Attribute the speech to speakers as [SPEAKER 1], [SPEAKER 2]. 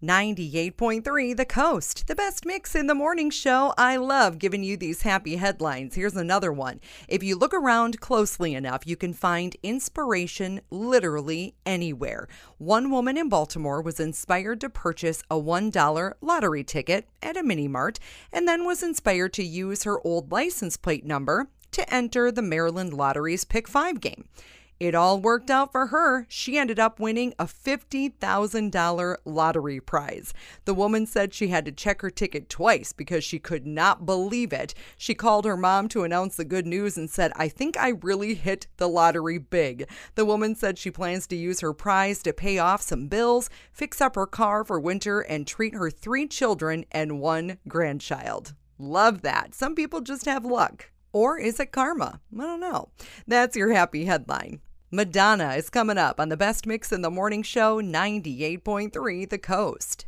[SPEAKER 1] 98.3 The Coast, the best mix in the morning show. I love giving you these happy headlines. Here's another one. If you look around closely enough, you can find inspiration literally anywhere. One woman in Baltimore was inspired to purchase a $1 lottery ticket at a mini mart and then was inspired to use her old license plate number to enter the Maryland Lottery's Pick 5 game. It all worked out for her. She ended up winning a $50,000 lottery prize. The woman said she had to check her ticket twice because she could not believe it. She called her mom to announce the good news and said, I think I really hit the lottery big. The woman said she plans to use her prize to pay off some bills, fix up her car for winter, and treat her three children and one grandchild. Love that. Some people just have luck. Or is it karma? I don't know. That's your happy headline. Madonna is coming up on the best mix in the morning show 98.3 The Coast.